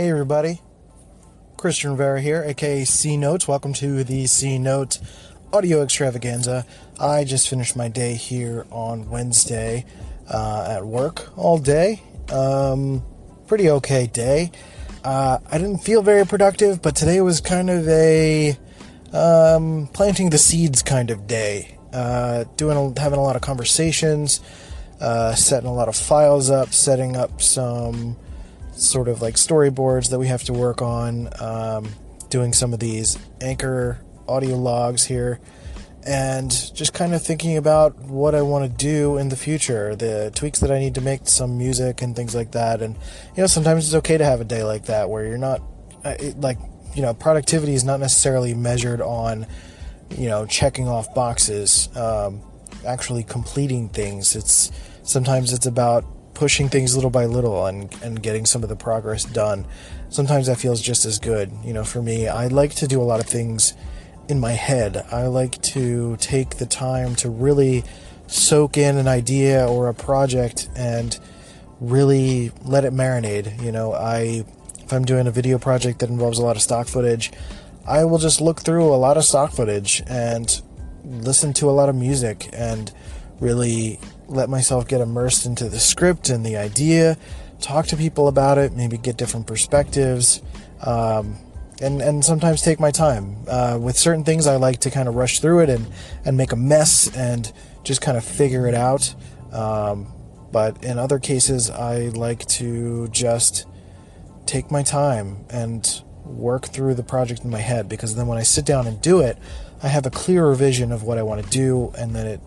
Hey everybody, Christian Rivera here, aka C Notes. Welcome to the C Note audio extravaganza. I just finished my day here on Wednesday uh, at work all day. Um, pretty okay day. Uh, I didn't feel very productive, but today was kind of a um, planting the seeds kind of day. Uh, doing having a lot of conversations, uh, setting a lot of files up, setting up some sort of like storyboards that we have to work on, um, doing some of these anchor audio logs here, and just kind of thinking about what I want to do in the future, the tweaks that I need to make to some music and things like that. And you know, sometimes it's okay to have a day like that where you're not uh, like you know, productivity is not necessarily measured on you know checking off boxes, um, actually completing things. It's sometimes it's about pushing things little by little and, and getting some of the progress done. Sometimes that feels just as good. You know, for me, I like to do a lot of things in my head. I like to take the time to really soak in an idea or a project and really let it marinate. You know, I if I'm doing a video project that involves a lot of stock footage, I will just look through a lot of stock footage and listen to a lot of music and really let myself get immersed into the script and the idea, talk to people about it, maybe get different perspectives, um, and and sometimes take my time. Uh, with certain things, I like to kind of rush through it and and make a mess and just kind of figure it out. Um, but in other cases, I like to just take my time and work through the project in my head because then when I sit down and do it, I have a clearer vision of what I want to do, and then it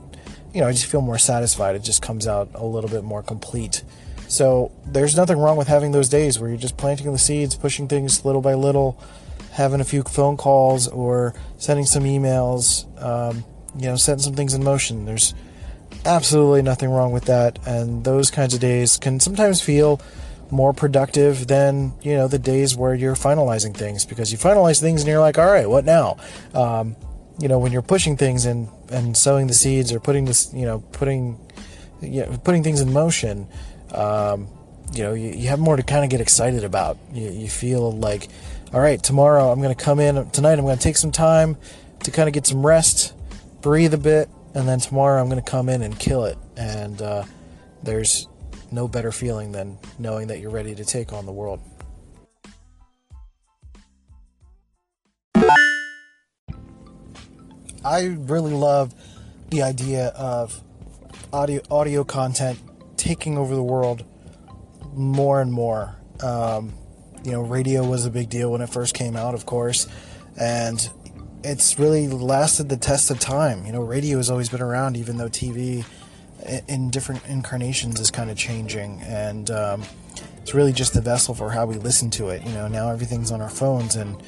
you know, I just feel more satisfied. It just comes out a little bit more complete. So there's nothing wrong with having those days where you're just planting the seeds, pushing things little by little, having a few phone calls or sending some emails, um, you know, setting some things in motion. There's absolutely nothing wrong with that. And those kinds of days can sometimes feel more productive than, you know, the days where you're finalizing things because you finalize things and you're like, all right, what now? Um, you know when you're pushing things and and sowing the seeds or putting this you know putting you know, putting things in motion um, you know you, you, have more to kind of get excited about. You, you feel like all right tomorrow i'm going to come in tonight i'm going to take some time to kind of get some rest breathe a bit and then tomorrow i'm going to come in and kill it. And uh, there's no better feeling than knowing that you're ready to take on the world I really love the idea of audio audio content taking over the world more and more. Um, you know, radio was a big deal when it first came out, of course, and it's really lasted the test of time. You know, radio has always been around, even though TV in different incarnations is kind of changing, and um, it's really just the vessel for how we listen to it. You know, now everything's on our phones and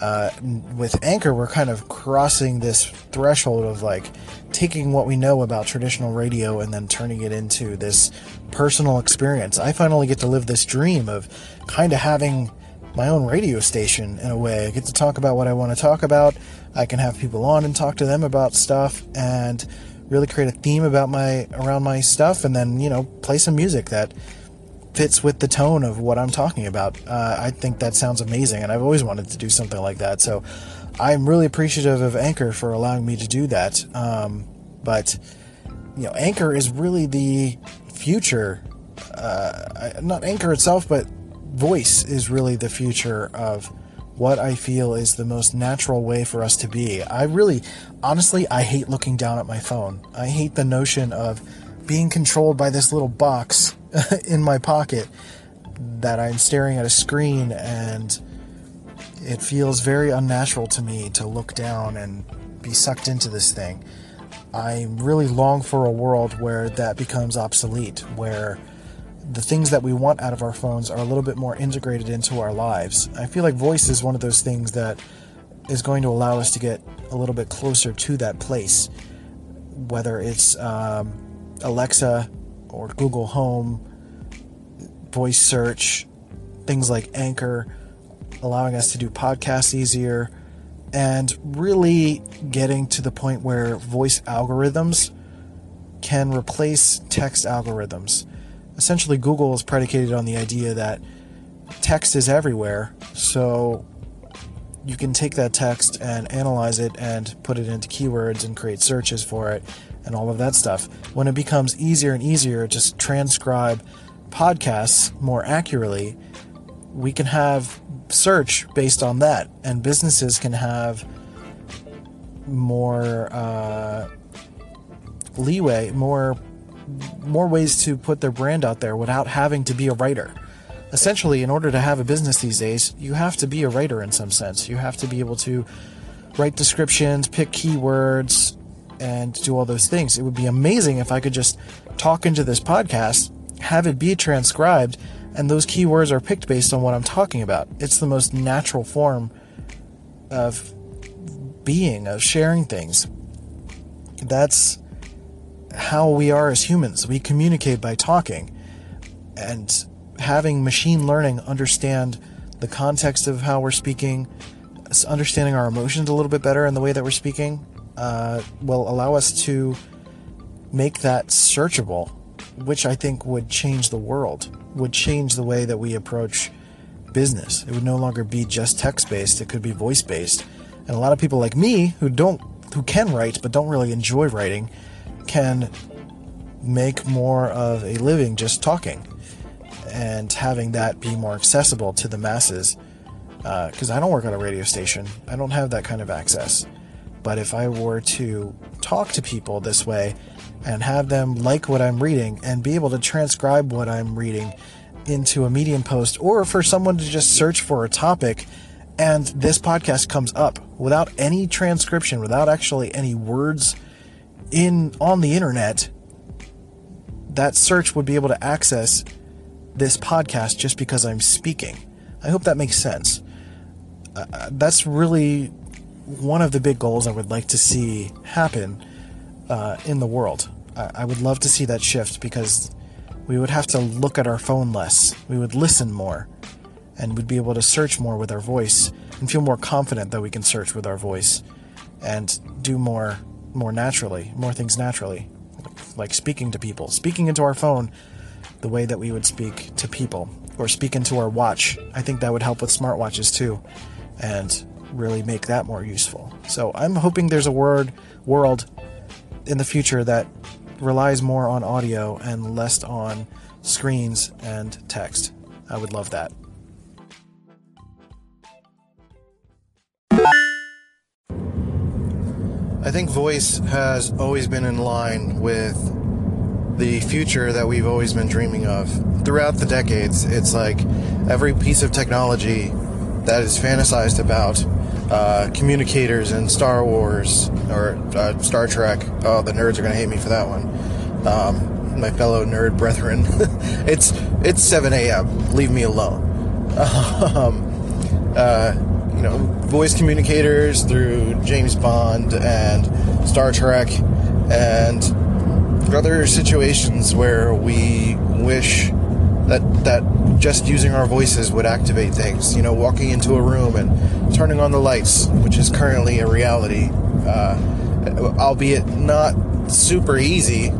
uh, with Anchor, we're kind of crossing this threshold of like taking what we know about traditional radio and then turning it into this personal experience. I finally get to live this dream of kind of having my own radio station in a way. I get to talk about what I want to talk about. I can have people on and talk to them about stuff and really create a theme about my around my stuff and then, you know, play some music that fits with the tone of what I'm talking about. Uh, I think that sounds amazing, and I've always wanted to do something like that. So I'm really appreciative of Anchor for allowing me to do that. Um, but you know, Anchor is really the future. Uh, not Anchor itself, but voice is really the future of what I feel is the most natural way for us to be. I really, honestly, I hate looking down at my phone. I hate the notion of being controlled by this little box in my pocket that I'm staring at a screen and it feels very unnatural to me to look down and be sucked into this thing. I really long for a world where that becomes obsolete, where the things that we want out of our phones are a little bit more integrated into our lives. I feel like voice is one of those things that is going to allow us to get a little bit closer to that place, whether it's um, Alexa or Google Home, voice search, things like Anchor, allowing us to do podcasts easier, and really getting to the point where voice algorithms can replace text algorithms. Essentially, Google is predicated on the idea that text is everywhere, so you can take that text and analyze it and put it into keywords and create searches for it and all of that stuff. When it becomes easier and easier to transcribe podcasts more accurately, we can have search based on that, and businesses can have more uh, leeway, more more ways to put their brand out there without having to be a writer. Essentially, in order to have a business these days, you have to be a writer in some sense. You have to be able to write descriptions, pick keywords, and do all those things. It would be amazing if I could just talk into this podcast, have it be transcribed, and those keywords are picked based on what I'm talking about. It's the most natural form of being, of sharing things. That's how we are as humans. We communicate by talking. And having machine learning understand the context of how we're speaking, understanding our emotions a little bit better in the way that we're speaking, uh, will allow us to make that searchable, which I think would change the world, would change the way that we approach business. It would no longer be just text based, it could be voice based. And a lot of people like me who don't who can write but don't really enjoy writing can make more of a living just talking and having that be more accessible to the masses. Because uh, I don't work on a radio station, I don't have that kind of access. But if I were to talk to people this way and have them like what I'm reading and be able to transcribe what I'm reading into a Medium post, or for someone to just search for a topic and this podcast comes up without any transcription, without actually any words in on the internet, that search would be able to access this podcast just because I'm speaking. I hope that makes sense. Uh, uh, that's really one of the big goals I would like to see happen uh, in the world. I, I would love to see that shift because we would have to look at our phone less. We would listen more and we'd be able to search more with our voice and feel more confident that we can search with our voice and do more more naturally, more things naturally, like speaking to people, speaking into our phone the way that we would speak to people or speak into our watch. I think that would help with smartwatches too and really make that more useful. So I'm hoping there's a word world in the future that relies more on audio and less on screens and text. I would love that. I think voice has always been in line with the future that we've always been dreaming of. Throughout the decades, it's like every piece of technology that is fantasized about uh, communicators in Star Wars or uh, Star Trek. Oh, the nerds are going to hate me for that one. Um, my fellow nerd brethren. it's it's 7 a.m. Leave me alone. um, uh, you know, voice communicators through James Bond and Star Trek and other situations where we wish that that just using our voices would activate things. You know, walking into a room and turning on the lights, which is currently a reality, uh, albeit not super easy.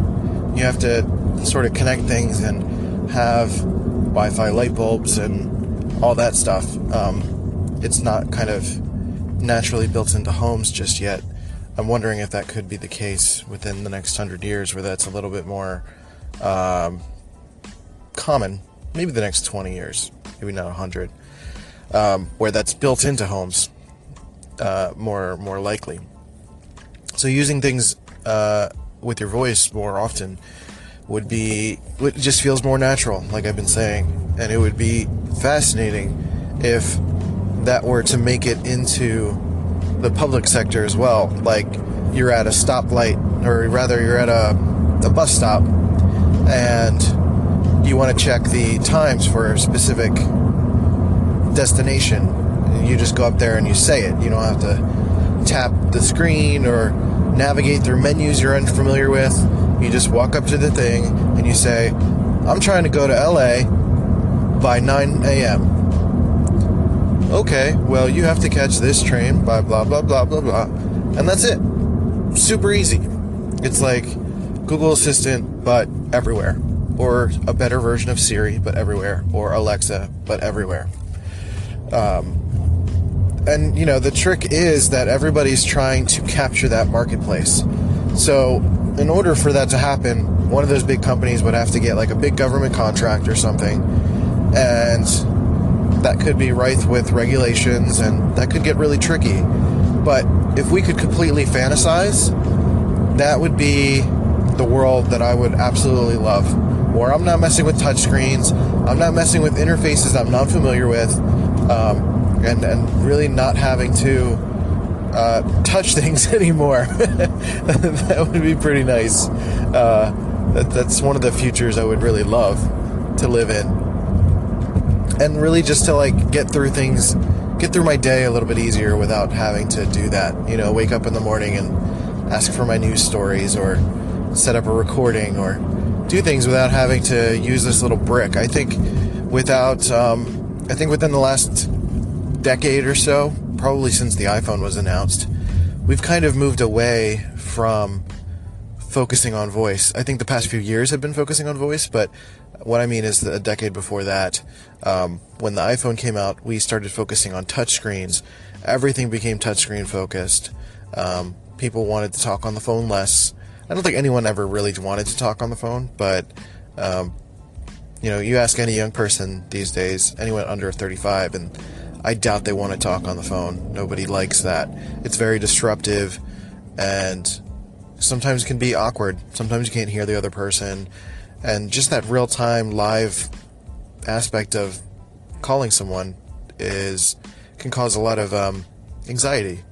You have to sort of connect things and have Wi-Fi light bulbs and all that stuff. Um, it's not kind of naturally built into homes just yet. I'm wondering if that could be the case within the next hundred years, where that's a little bit more um, common. Maybe the next 20 years, maybe not 100, um, where that's built into homes uh, more more likely. So using things uh, with your voice more often would be it just feels more natural, like I've been saying, and it would be fascinating if that were to make it into the public sector as well. Like you're at a stoplight, or rather, you're at a, a bus stop, and you want to check the times for a specific destination. You just go up there and you say it. You don't have to tap the screen or navigate through menus you're unfamiliar with. You just walk up to the thing and you say, I'm trying to go to LA by 9 a.m okay, well, you have to catch this train by blah, blah, blah, blah, blah. And that's it. Super easy. It's like Google Assistant, but everywhere. Or a better version of Siri, but everywhere, or Alexa, but everywhere. Um, and you know the trick is that everybody's trying to capture that marketplace. So in order for that to happen, one of those big companies would have to get like a big government contract or something, and that could be rife with regulations, and that could get really tricky. But if we could completely fantasize, that would be the world that I would absolutely love. Where I'm not messing with touchscreens, I'm not messing with interfaces I'm not familiar with, um, and and really not having to uh, touch things anymore. that would be pretty nice. Uh, that, that's one of the futures I would really love to live in, and really just to like get through things, get through my day a little bit easier without having to do that. You know, wake up in the morning and ask for my news stories or set up a recording or do things without having to use this little brick. I think without, um, I think within the last decade or so, probably since the iPhone was announced, we've kind of moved away from focusing on voice. I think the past few years have been focusing on voice, but what I mean is that a decade before that, um, when the iPhone came out, we started focusing on touchscreens. Everything became touchscreen focused. Um, people wanted to talk on the phone less. I don't think anyone ever really wanted to talk on the phone, but um, you know, you ask any young person these days, anyone under 35, and I doubt they want to talk on the phone. Nobody likes that. It's very disruptive, and sometimes can be awkward. Sometimes you can't hear the other person, and just that real time live aspect of calling someone is can cause a lot of um, anxiety.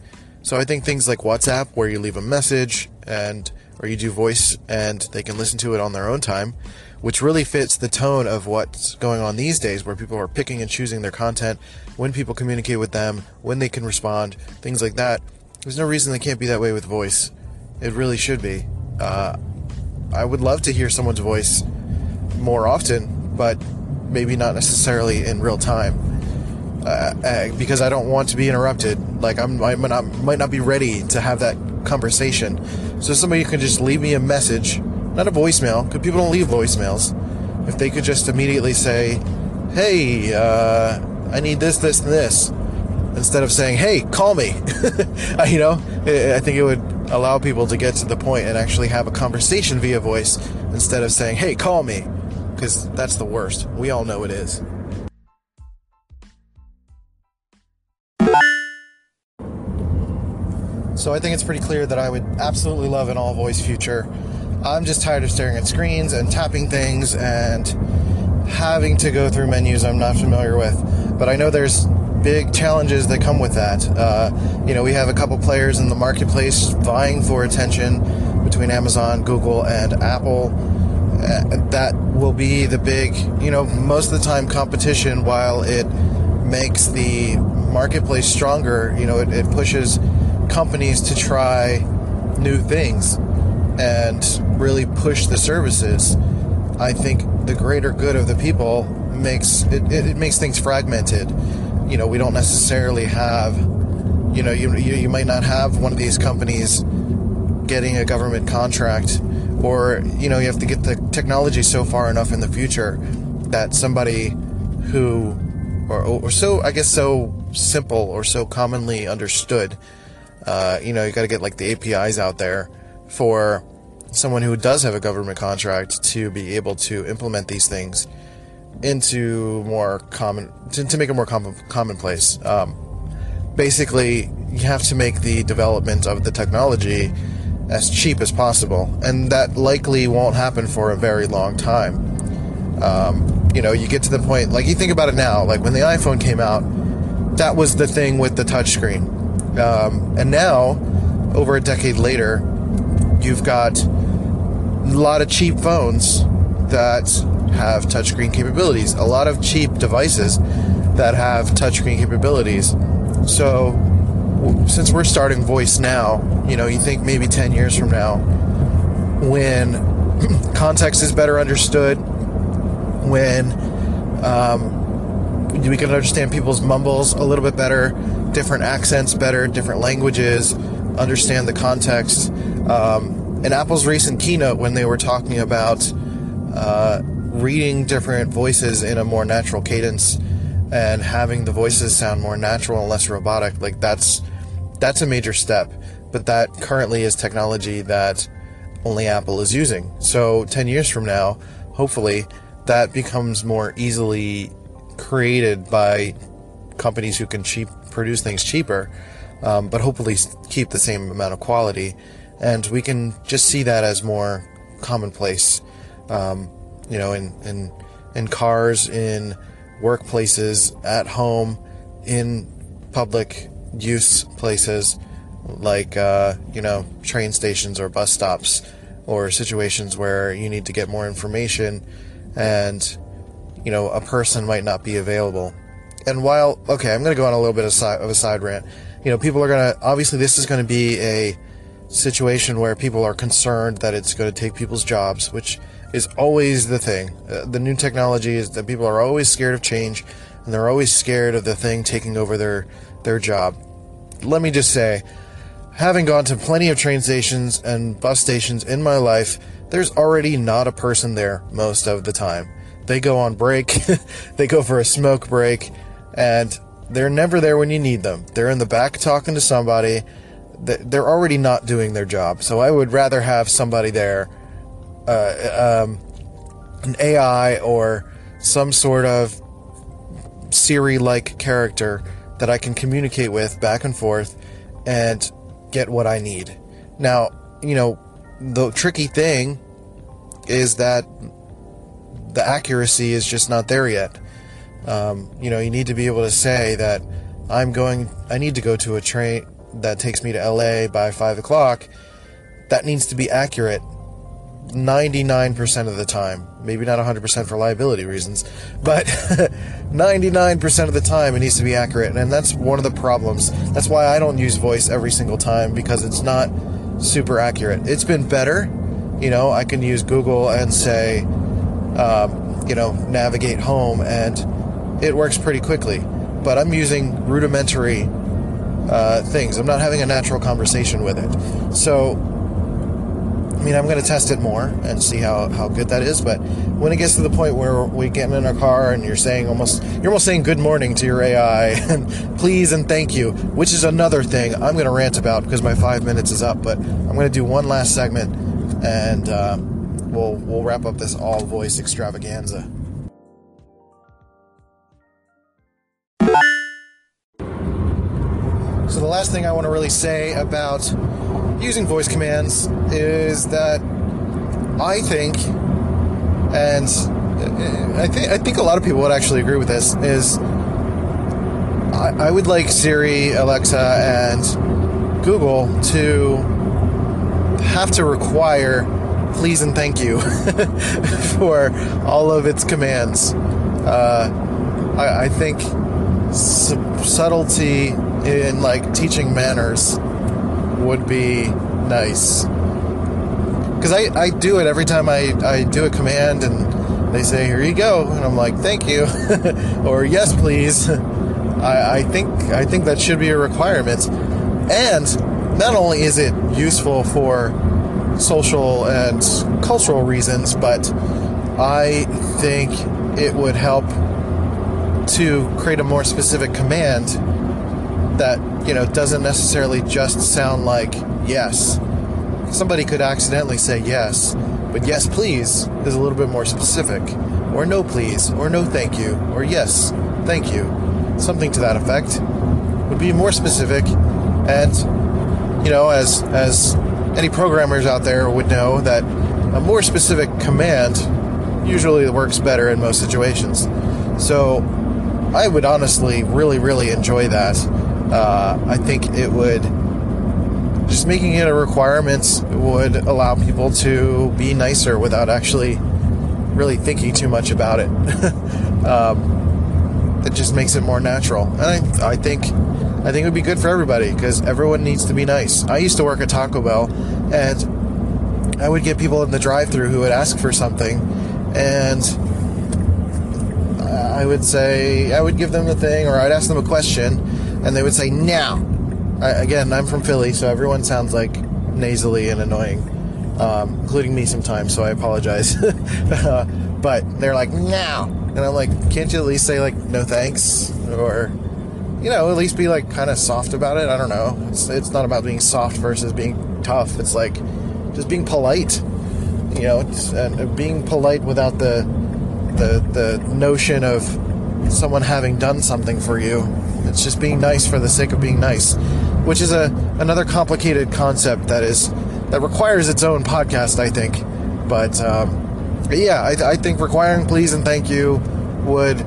So I think things like WhatsApp, where you leave a message and or you do voice and they can listen to it on their own time, which really fits the tone of what's going on these days where people are picking and choosing their content, when people communicate with them, when they can respond, things like that. There's no reason they can't be that way with voice. It really should be. Uh, I would love to hear someone's voice more often, but maybe not necessarily in real time. Uh, uh, because I don't want to be interrupted. Like I'm, I might not, might not be ready to have that conversation. So somebody can just leave me a message, not a voicemail, because people don't leave voicemails. If they could just immediately say, "Hey, uh, I need this, this, and this," instead of saying, "Hey, call me," you know, I think it would allow people to get to the point and actually have a conversation via voice instead of saying, "Hey, call me," because that's the worst. We all know it is. So I think it's pretty clear that I would absolutely love an all voice future. I'm just tired of staring at screens and tapping things and having to go through menus I'm not familiar with. But I know there's big challenges that come with that. Uh, you know, we have a couple players in the marketplace vying for attention between Amazon, Google, and Apple. Uh, that will be the big, you know, most of the time competition while it makes the marketplace stronger. You know, it, it pushes companies to try new things and really push the services. I think the greater good of the people makes it, it, makes things fragmented. You know, we don't necessarily have, you know, you, you, you might not have one of these companies getting a government contract, or, you know, you have to get the technology so far enough in the future that somebody who, or, or so, I guess, so simple or so commonly understood uh, you know, you got to get like the APIs out there for someone who does have a government contract to be able to implement these things into more common to, to make it more common, commonplace. Um, basically, you have to make the development of the technology as cheap as possible, and that likely won't happen for a very long time. Um, you know, you get to the point like you think about it now, like when the iPhone came out, that was the thing with the touchscreen um, and now, over a decade later, you've got a lot of cheap phones that have touchscreen capabilities, a lot of cheap devices that have touchscreen capabilities. So, since we're starting voice now, you know, you think maybe 10 years from now, when context is better understood, when um, we can understand people's mumbles a little bit better, different accents better, different languages, understand the context. Um, in Apple's recent keynote, when they were talking about uh, reading different voices in a more natural cadence and having the voices sound more natural and less robotic, like that's that's a major step. But that currently is technology that only Apple is using. So 10 years from now, hopefully, that becomes more easily created by companies who can cheap produce things cheaper, um, but hopefully keep the same amount of quality. And we can just see that as more commonplace, um, you know, in, in, in cars, in workplaces, at home, in public use places like, uh, you know, train stations or bus stops or situations where you need to get more information and, you know, a person might not be available. And while, okay, I'm going to go on a little bit of, of a side rant. You know, people are going to, obviously, this is going to be a situation where people are concerned that it's going to take people's jobs, which is always the thing. Uh, the new technology is that people are always scared of change and they're always scared of the thing taking over their, their job. Let me just say, having gone to plenty of train stations and bus stations in my life, there's already not a person there most of the time. They go on break, they go for a smoke break, and they're never there when you need them. They're in the back talking to somebody. They're already not doing their job. So I would rather have somebody there, uh, um, an AI or some sort of Siri like character that I can communicate with back and forth and get what I need. Now, you know, the tricky thing is that the accuracy is just not there yet. Um, you know, you need to be able to say that I'm going, I need to go to a train that takes me to LA by 5 o'clock. That needs to be accurate 99% of the time. Maybe not 100% for liability reasons, but 99% of the time it needs to be accurate. And that's one of the problems. That's why I don't use voice every single time because it's not super accurate. It's been better. You know, I can use Google and say, um, you know, navigate home, and it works pretty quickly. But I'm using rudimentary uh, things. I'm not having a natural conversation with it. So I mean, I'm going to test it more and see how, how good that is. But when it gets to the point where we get in our car and you're saying almost you're almost saying good morning to your AI and please and thank you, which is another thing I'm going to rant about because my five minutes is up. But I'm going to do one last segment and uh, we'll we'll wrap up this all voice extravaganza. The last thing I want to really say about using voice commands is that I think, and I think I think a lot of people would actually agree with this, is I, I would like Siri, Alexa, and Google to have to require please and thank you for all of its commands. Uh, I, I, think subtlety in like teaching manners would be nice. Because I, I do it every time I, I do a command and they say, here you go. And I'm like, thank you. or yes, please. I, I think I think that should be a requirement. And not only is it useful for social and cultural reasons, but I think it would help to create a more specific command that you know doesn't necessarily just sound like yes. Somebody could accidentally say yes, but yes, please is a little bit more specific, or no, please, or no, thank you, or yes, thank you, something to that effect would be more specific, and you know, as as any programmers out there would know that a more specific command usually works better in most situations. So I would honestly really, really enjoy that uh, I think it would just making it a requirement would allow people to be nicer without actually really thinking too much about it. um, it just makes it more natural, and I, I think I think it would be good for everybody because everyone needs to be nice. I used to work at Taco Bell, and I would get people in the drive-through who would ask for something, and I would say I would give them the thing, or I'd ask them a question and they would say now. again, I'm from Philly, so everyone sounds like nasally and annoying, um, including me sometimes. So I apologize. but they're like, now, And I'm like, can't you at least say, like, no thanks? Or, you know, at least be, like, kind of soft about it. I don't know. It's, it's not about being soft versus being tough. It's like just being polite, you know, and being polite without the, the, the notion of someone having done something for you. It's just being nice for the sake of being nice, which is a another complicated concept that is that requires its own podcast, I think. But um, yeah, I, I think requiring please and thank you would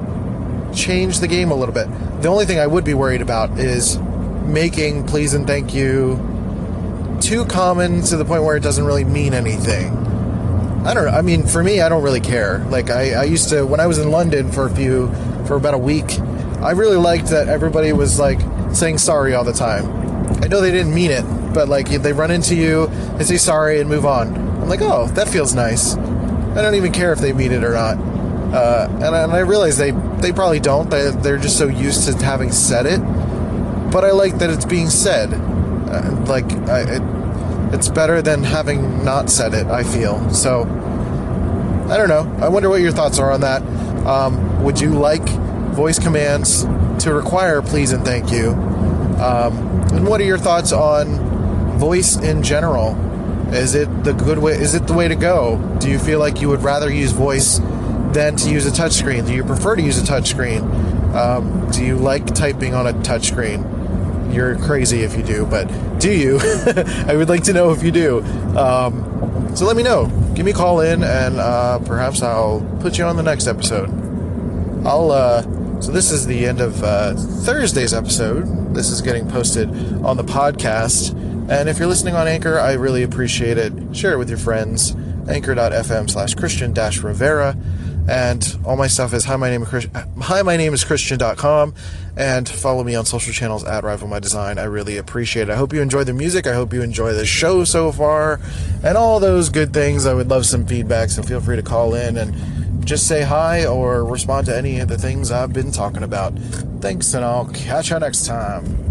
change the game a little bit. The only thing I would be worried about is making please and thank you too common to the point where it doesn't really mean anything. I don't know. I mean, for me, I don't really care. Like, I, I used to, when I was in London for a few, for about a week, I really liked that everybody was like saying sorry all the time. I know they didn't mean it, but like they run into you, they say sorry and move on. I'm like, oh, that feels nice. I don't even care if they mean it or not. Uh, and, I, and, I, realize they, they probably don't. They, they're just so used to having said it. But I like that it's being said. Uh, like, I, it, it's better than having not said it, I feel. So, I don't know. I wonder what your thoughts are on that. Um, would you like voice commands to require please and thank you? Um, and what are your thoughts on voice in general? Is it the good way? Is it the way to go? Do you feel like you would rather use voice than to use a touchscreen? Do you prefer to use a touchscreen? Um, do you like typing on a touchscreen? You're crazy if you do, but do you? I would like to know if you do. Um, so let me know. Give me a call in, and uh, perhaps I'll put you on the next episode. I'll. Uh, so this is the end of uh, Thursday's episode. This is getting posted on the podcast. And if you're listening on Anchor, I really appreciate it. Share it with your friends. Anchor.fm slash Christian dash Rivera. And all my stuff is hi my name is hi my name is Christian.com and follow me on social channels at Rival My Design. I really appreciate it. I hope you enjoy the music. I hope you enjoy the show so far and all those good things. I would love some feedback, so feel free to call in and just say hi or respond to any of the things I've been talking about. Thanks, and I'll catch you next time.